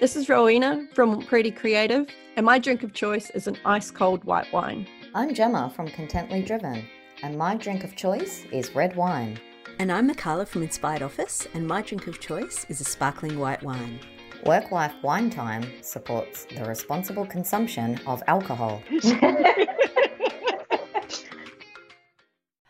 This is Rowena from Pretty Creative, and my drink of choice is an ice cold white wine. I'm Gemma from Contently Driven, and my drink of choice is red wine. And I'm Mikala from Inspired Office, and my drink of choice is a sparkling white wine. Work Wife Wine Time supports the responsible consumption of alcohol.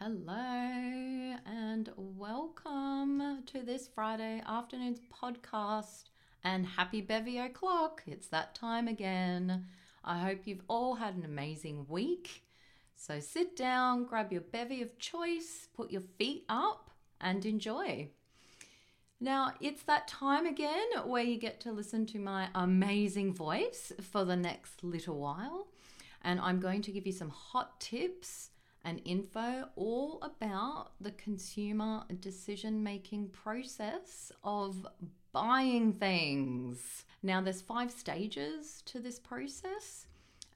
Hello, and welcome to this Friday afternoon's podcast. And happy Bevy O'Clock. It's that time again. I hope you've all had an amazing week. So sit down, grab your bevy of choice, put your feet up, and enjoy. Now, it's that time again where you get to listen to my amazing voice for the next little while. And I'm going to give you some hot tips and info all about the consumer decision making process of buying things. Now, there's five stages to this process,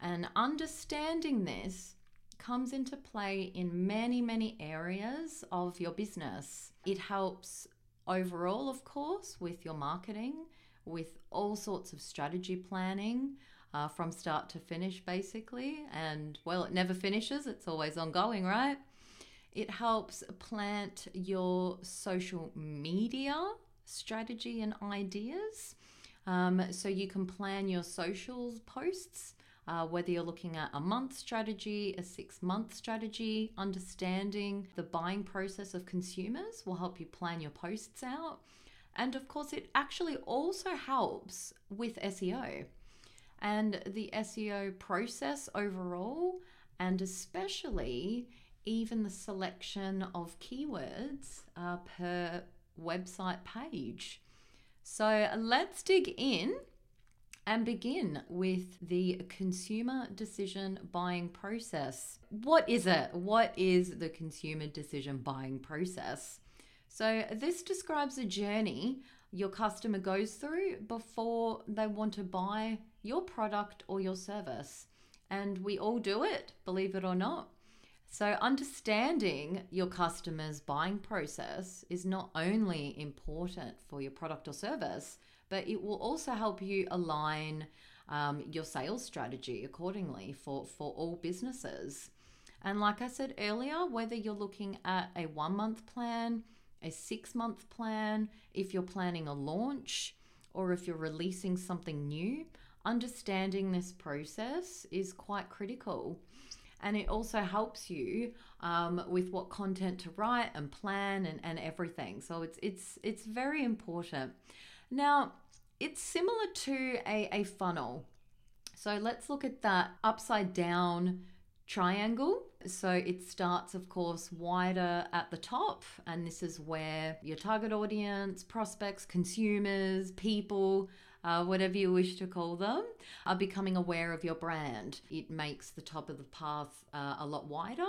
and understanding this comes into play in many, many areas of your business. It helps overall, of course, with your marketing, with all sorts of strategy planning. Uh, from start to finish, basically. And well, it never finishes, it's always ongoing, right? It helps plant your social media strategy and ideas. Um, so you can plan your socials posts, uh, whether you're looking at a month strategy, a six month strategy, understanding the buying process of consumers will help you plan your posts out. And of course, it actually also helps with SEO and the SEO process overall, and especially even the selection of keywords uh, per website page. So let's dig in and begin with the consumer decision buying process. What is it? What is the consumer decision buying process? So, this describes a journey your customer goes through before they want to buy your product or your service. And we all do it, believe it or not. So, understanding your customer's buying process is not only important for your product or service, but it will also help you align um, your sales strategy accordingly for, for all businesses. And like I said earlier, whether you're looking at a one month plan, a six month plan, if you're planning a launch, or if you're releasing something new, understanding this process is quite critical and it also helps you um, with what content to write and plan and, and everything. So it's it's it's very important. Now it's similar to a, a funnel. So let's look at that upside down triangle. So it starts of course wider at the top. And this is where your target audience prospects consumers people uh, whatever you wish to call them, are becoming aware of your brand. It makes the top of the path uh, a lot wider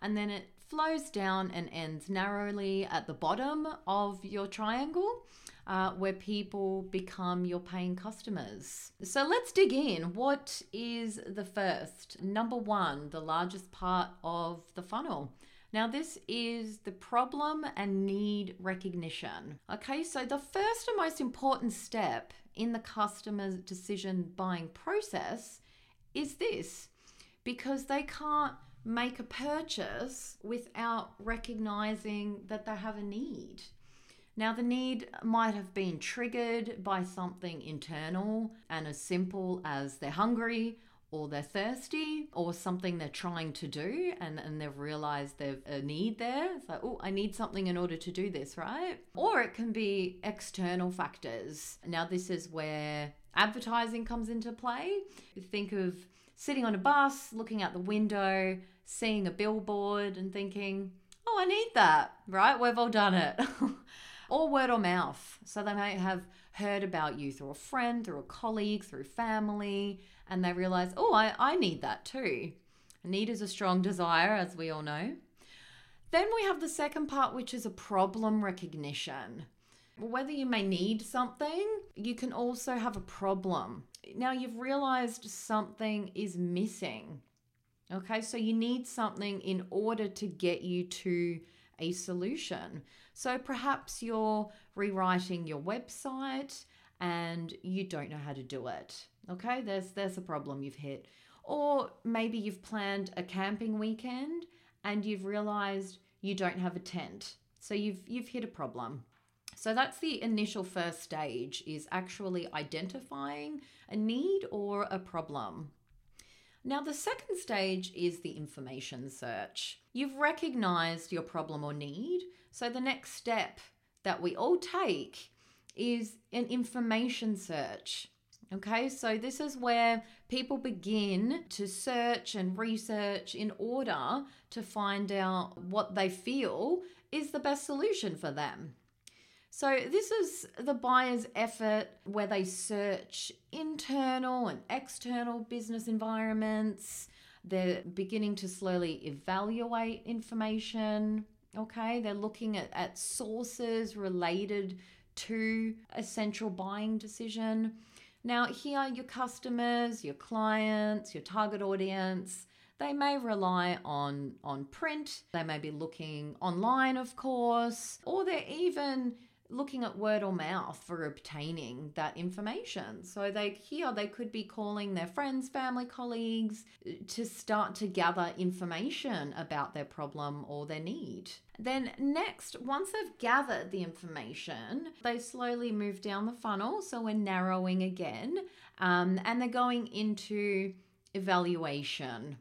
and then it flows down and ends narrowly at the bottom of your triangle. Uh, where people become your paying customers. So let's dig in. What is the first? Number one, the largest part of the funnel. Now, this is the problem and need recognition. Okay, so the first and most important step in the customer's decision buying process is this because they can't make a purchase without recognizing that they have a need. Now, the need might have been triggered by something internal and as simple as they're hungry or they're thirsty or something they're trying to do and, and they've realized they've a need there. It's like, oh, I need something in order to do this, right? Or it can be external factors. Now, this is where advertising comes into play. Think of sitting on a bus, looking out the window, seeing a billboard and thinking, oh, I need that, right? We've all done it. or word of mouth. So they may have heard about you through a friend, through a colleague, through family, and they realize, oh, I, I need that too. Need is a strong desire, as we all know. Then we have the second part, which is a problem recognition. Whether you may need something, you can also have a problem. Now you've realized something is missing. Okay, so you need something in order to get you to a solution. So perhaps you're rewriting your website and you don't know how to do it. Okay, there's there's a problem you've hit. Or maybe you've planned a camping weekend and you've realized you don't have a tent. So you've you've hit a problem. So that's the initial first stage is actually identifying a need or a problem. Now, the second stage is the information search. You've recognized your problem or need, so the next step that we all take is an information search. Okay, so this is where people begin to search and research in order to find out what they feel is the best solution for them. So, this is the buyer's effort where they search internal and external business environments. They're beginning to slowly evaluate information. Okay, they're looking at, at sources related to a central buying decision. Now, here, your customers, your clients, your target audience, they may rely on, on print, they may be looking online, of course, or they're even looking at word or mouth for obtaining that information. So they here they could be calling their friends, family, colleagues uh, to start to gather information about their problem or their need. Then next, once they've gathered the information, they slowly move down the funnel. So we're narrowing again, um, and they're going into evaluation.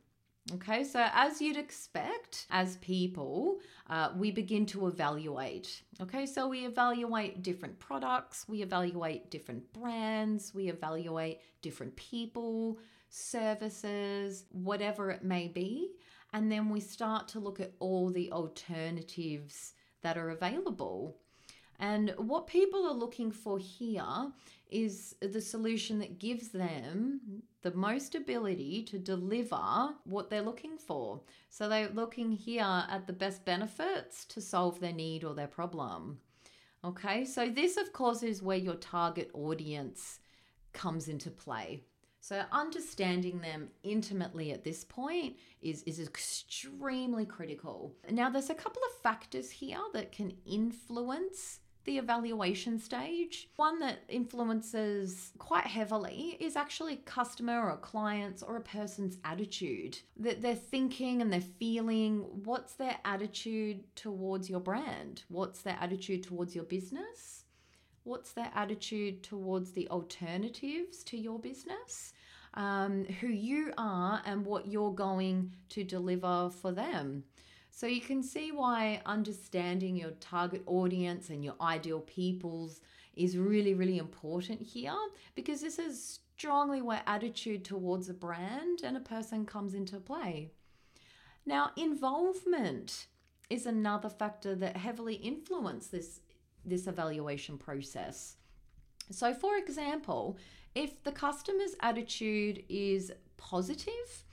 Okay, so as you'd expect, as people, uh, we begin to evaluate. Okay, so we evaluate different products, we evaluate different brands, we evaluate different people, services, whatever it may be. And then we start to look at all the alternatives that are available. And what people are looking for here is the solution that gives them the most ability to deliver what they're looking for. So they're looking here at the best benefits to solve their need or their problem. Okay, so this, of course, is where your target audience comes into play. So understanding them intimately at this point is, is extremely critical. Now, there's a couple of factors here that can influence the evaluation stage. One that influences quite heavily is actually customer or clients or a person's attitude. That they're thinking and they're feeling what's their attitude towards your brand? What's their attitude towards your business? What's their attitude towards the alternatives to your business? Um, who you are and what you're going to deliver for them. So you can see why understanding your target audience and your ideal peoples is really, really important here because this is strongly where attitude towards a brand and a person comes into play. Now, involvement is another factor that heavily influences this, this evaluation process. So, for example, if the customer's attitude is positive,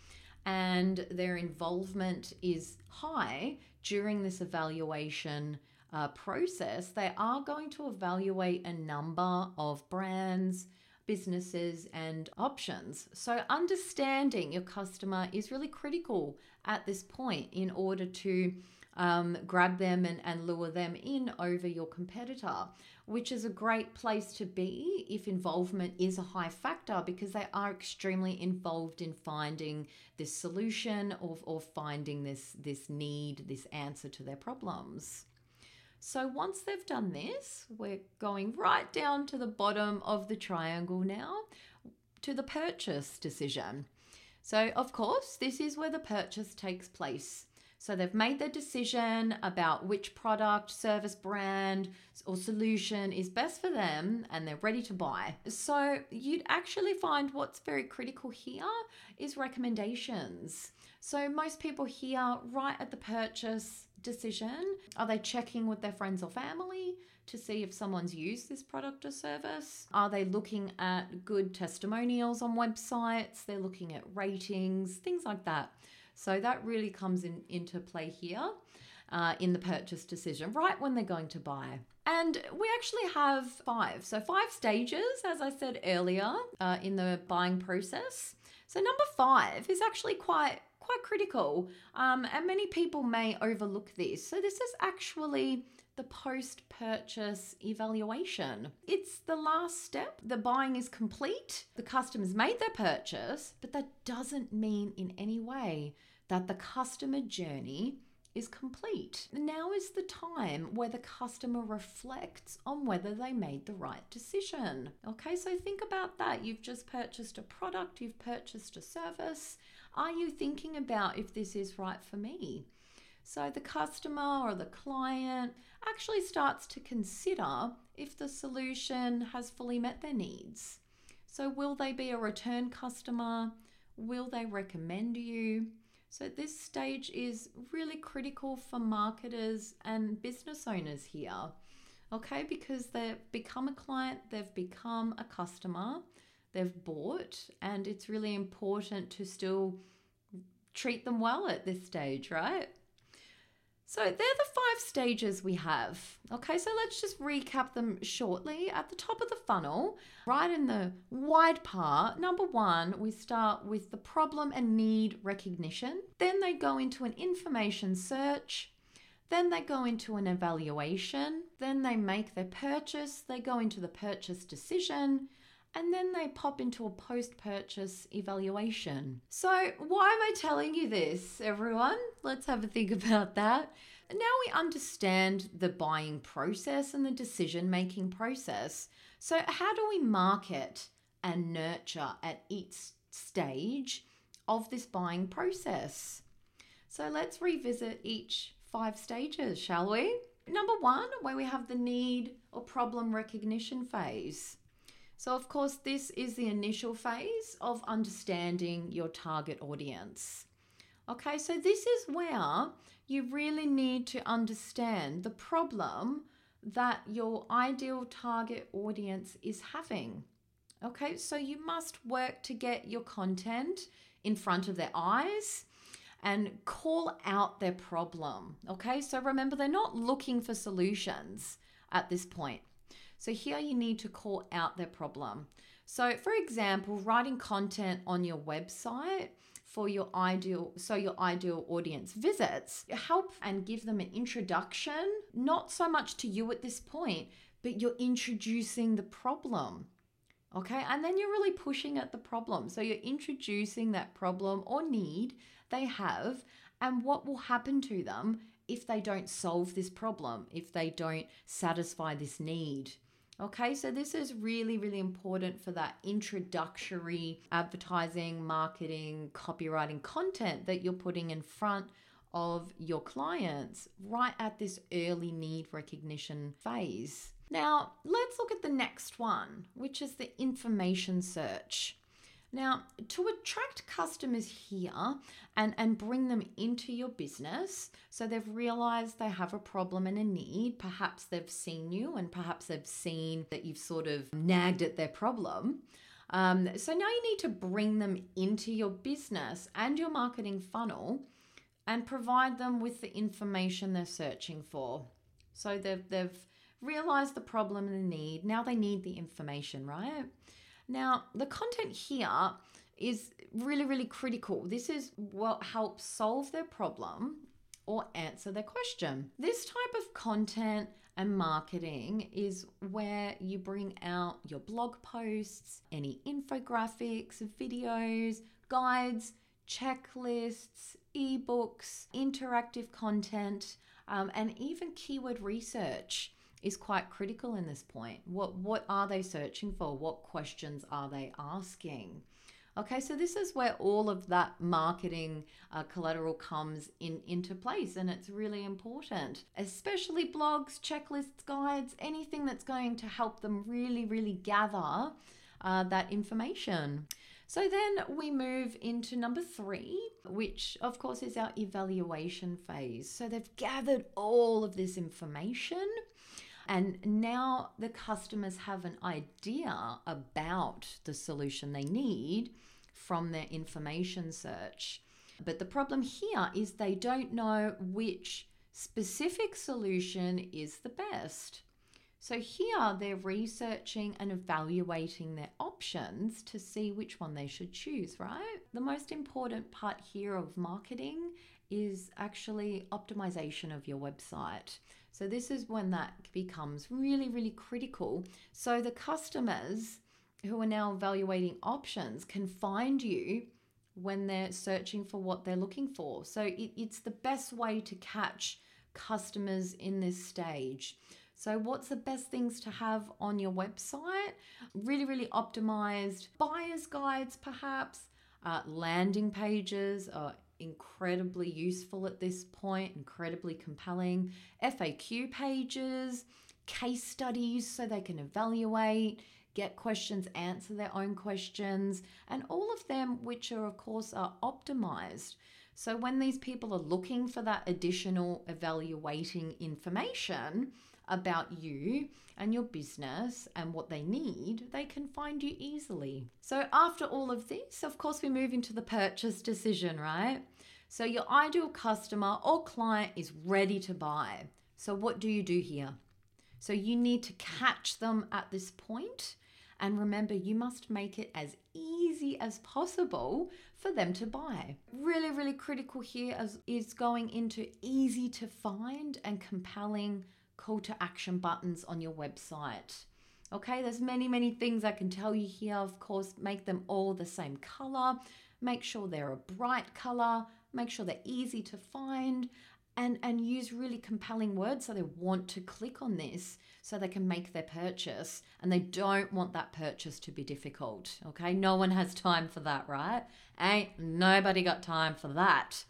and their involvement is high during this evaluation uh, process, they are going to evaluate a number of brands, businesses, and options. So, understanding your customer is really critical at this point in order to um, grab them and, and lure them in over your competitor, which is a great place to be if involvement is a high factor because they are extremely involved in finding this solution or, or finding this, this need, this answer to their problems. So once they've done this, we're going right down to the bottom of the triangle now to the purchase decision. So, of course, this is where the purchase takes place. So they've made their decision about which product, service, brand, or solution is best for them and they're ready to buy. So you'd actually find what's very critical here is recommendations. So most people here, right at the purchase decision, are they checking with their friends or family? to see if someone's used this product or service? Are they looking at good testimonials on websites? They're looking at ratings, things like that. So that really comes in, into play here uh, in the purchase decision, right when they're going to buy. And we actually have five. So, five stages, as I said earlier, uh, in the buying process. So, number five is actually quite quite critical, um, and many people may overlook this. So, this is actually the post purchase evaluation. It's the last step. The buying is complete, the customer's made their purchase, but that doesn't mean in any way that the customer journey is complete. Now is the time where the customer reflects on whether they made the right decision. Okay, so think about that. You've just purchased a product, you've purchased a service. Are you thinking about if this is right for me? So the customer or the client actually starts to consider if the solution has fully met their needs. So, will they be a return customer? Will they recommend you? So, this stage is really critical for marketers and business owners here, okay? Because they've become a client, they've become a customer, they've bought, and it's really important to still treat them well at this stage, right? So they're the five stages we have. Okay, so let's just recap them shortly. At the top of the funnel, right in the wide part, number one, we start with the problem and need recognition. Then they go into an information search. Then they go into an evaluation. Then they make their purchase. They go into the purchase decision and then they pop into a post purchase evaluation. So, why am I telling you this, everyone? Let's have a think about that. Now we understand the buying process and the decision making process. So, how do we market and nurture at each stage of this buying process? So, let's revisit each five stages, shall we? Number one, where we have the need or problem recognition phase. So, of course, this is the initial phase of understanding your target audience. Okay, so this is where you really need to understand the problem that your ideal target audience is having. Okay, so you must work to get your content in front of their eyes and call out their problem. Okay, so remember, they're not looking for solutions at this point. So here you need to call out their problem. So, for example, writing content on your website for your ideal so your ideal audience visits help and give them an introduction not so much to you at this point but you're introducing the problem okay? And then you're really pushing at the problem. So you're introducing that problem or need they have and what will happen to them if they don't solve this problem if they don't satisfy this need Okay, so this is really, really important for that introductory advertising, marketing, copywriting content that you're putting in front of your clients right at this early need recognition phase. Now, let's look at the next one, which is the information search. Now, to attract customers here and, and bring them into your business, so they've realized they have a problem and a need, perhaps they've seen you and perhaps they've seen that you've sort of nagged at their problem. Um, so now you need to bring them into your business and your marketing funnel and provide them with the information they're searching for. So they've, they've realized the problem and the need. Now they need the information, right? Now, the content here is really, really critical. This is what helps solve their problem or answer their question. This type of content and marketing is where you bring out your blog posts, any infographics, videos, guides, checklists, ebooks, interactive content, um, and even keyword research is quite critical in this point. What what are they searching for? What questions are they asking? Okay, so this is where all of that marketing uh, collateral comes in into place, and it's really important, especially blogs, checklists, guides, anything that's going to help them really, really gather uh, that information. So then we move into number three, which of course is our evaluation phase. So they've gathered all of this information and now the customers have an idea about the solution they need from their information search. But the problem here is they don't know which specific solution is the best. So here they're researching and evaluating their options to see which one they should choose, right? The most important part here of marketing is actually optimization of your website. So, this is when that becomes really, really critical. So, the customers who are now evaluating options can find you when they're searching for what they're looking for. So, it, it's the best way to catch customers in this stage. So, what's the best things to have on your website? Really, really optimized buyer's guides, perhaps. Uh, landing pages are incredibly useful at this point, incredibly compelling. FAQ pages, case studies so they can evaluate, get questions, answer their own questions, and all of them, which are, of course, are optimized. So when these people are looking for that additional evaluating information, about you and your business and what they need, they can find you easily. So, after all of this, of course, we move into the purchase decision, right? So, your ideal customer or client is ready to buy. So, what do you do here? So, you need to catch them at this point and remember, you must make it as easy as possible for them to buy. Really, really critical here is going into easy to find and compelling call to action buttons on your website. Okay, there's many, many things I can tell you here. Of course, make them all the same color. Make sure they're a bright color. Make sure they're easy to find and, and use really compelling words so they want to click on this so they can make their purchase and they don't want that purchase to be difficult. Okay, no one has time for that, right? Ain't nobody got time for that.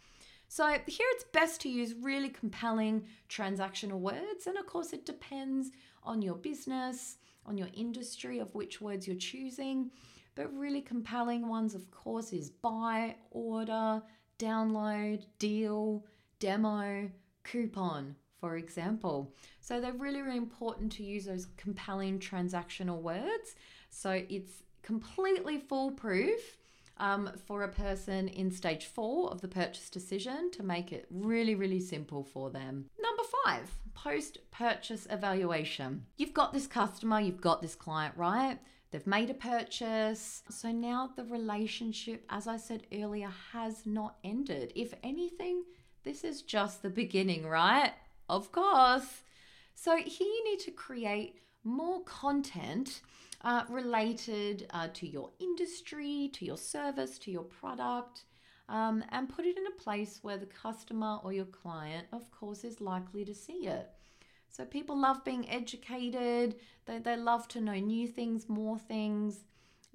So here it's best to use really compelling transactional words. And of course, it depends on your business, on your industry, of which words you're choosing. But really compelling ones, of course, is buy, order, download, deal, demo, coupon, for example. So they're really, really important to use those compelling transactional words. So it's completely foolproof um, for a person in stage four of the purchase decision to make it really, really simple for them. Number five, post purchase evaluation. You've got this customer, you've got this client, right? They've made a purchase. So now the relationship, as I said earlier, has not ended. If anything, this is just the beginning, right? Of course. So here you need to create more content uh, related uh, to your industry, to your service, to your product, um, and put it in a place where the customer or your client, of course, is likely to see it. So people love being educated, they, they love to know new things, more things.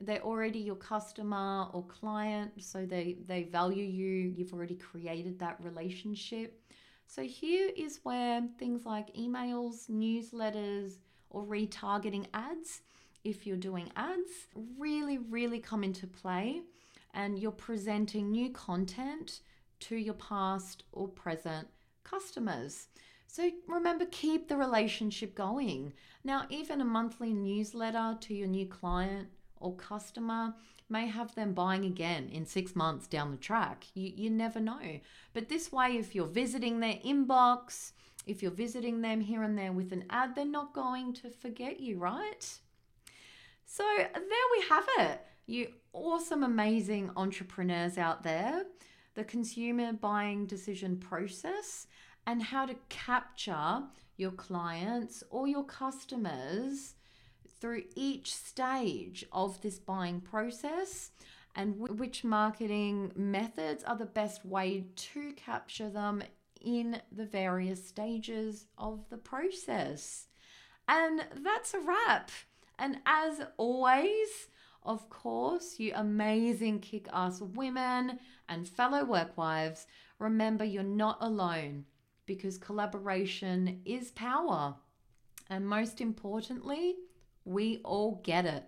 They're already your customer or client, so they, they value you. You've already created that relationship. So here is where things like emails, newsletters, or retargeting ads if you're doing ads really, really come into play and you're presenting new content to your past or present customers. So remember, keep the relationship going. Now, even a monthly newsletter to your new client or customer may have them buying again in six months down the track. You, you never know. But this way, if you're visiting their inbox, if you're visiting them here and there with an ad, they're not going to forget you, right? So there we have it. You awesome, amazing entrepreneurs out there, the consumer buying decision process, and how to capture your clients or your customers through each stage of this buying process and which marketing methods are the best way to capture them in the various stages of the process. And that's a wrap. And as always, of course, you amazing kick ass women and fellow work wives, remember you're not alone because collaboration is power. And most importantly, we all get it.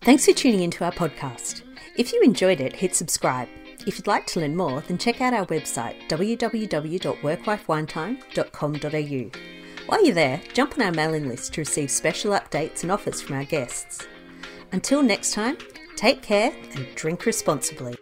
Thanks for tuning into our podcast. If you enjoyed it, hit subscribe. If you'd like to learn more, then check out our website www.workwifewinetime.com.au. While you're there, jump on our mailing list to receive special updates and offers from our guests. Until next time, take care and drink responsibly.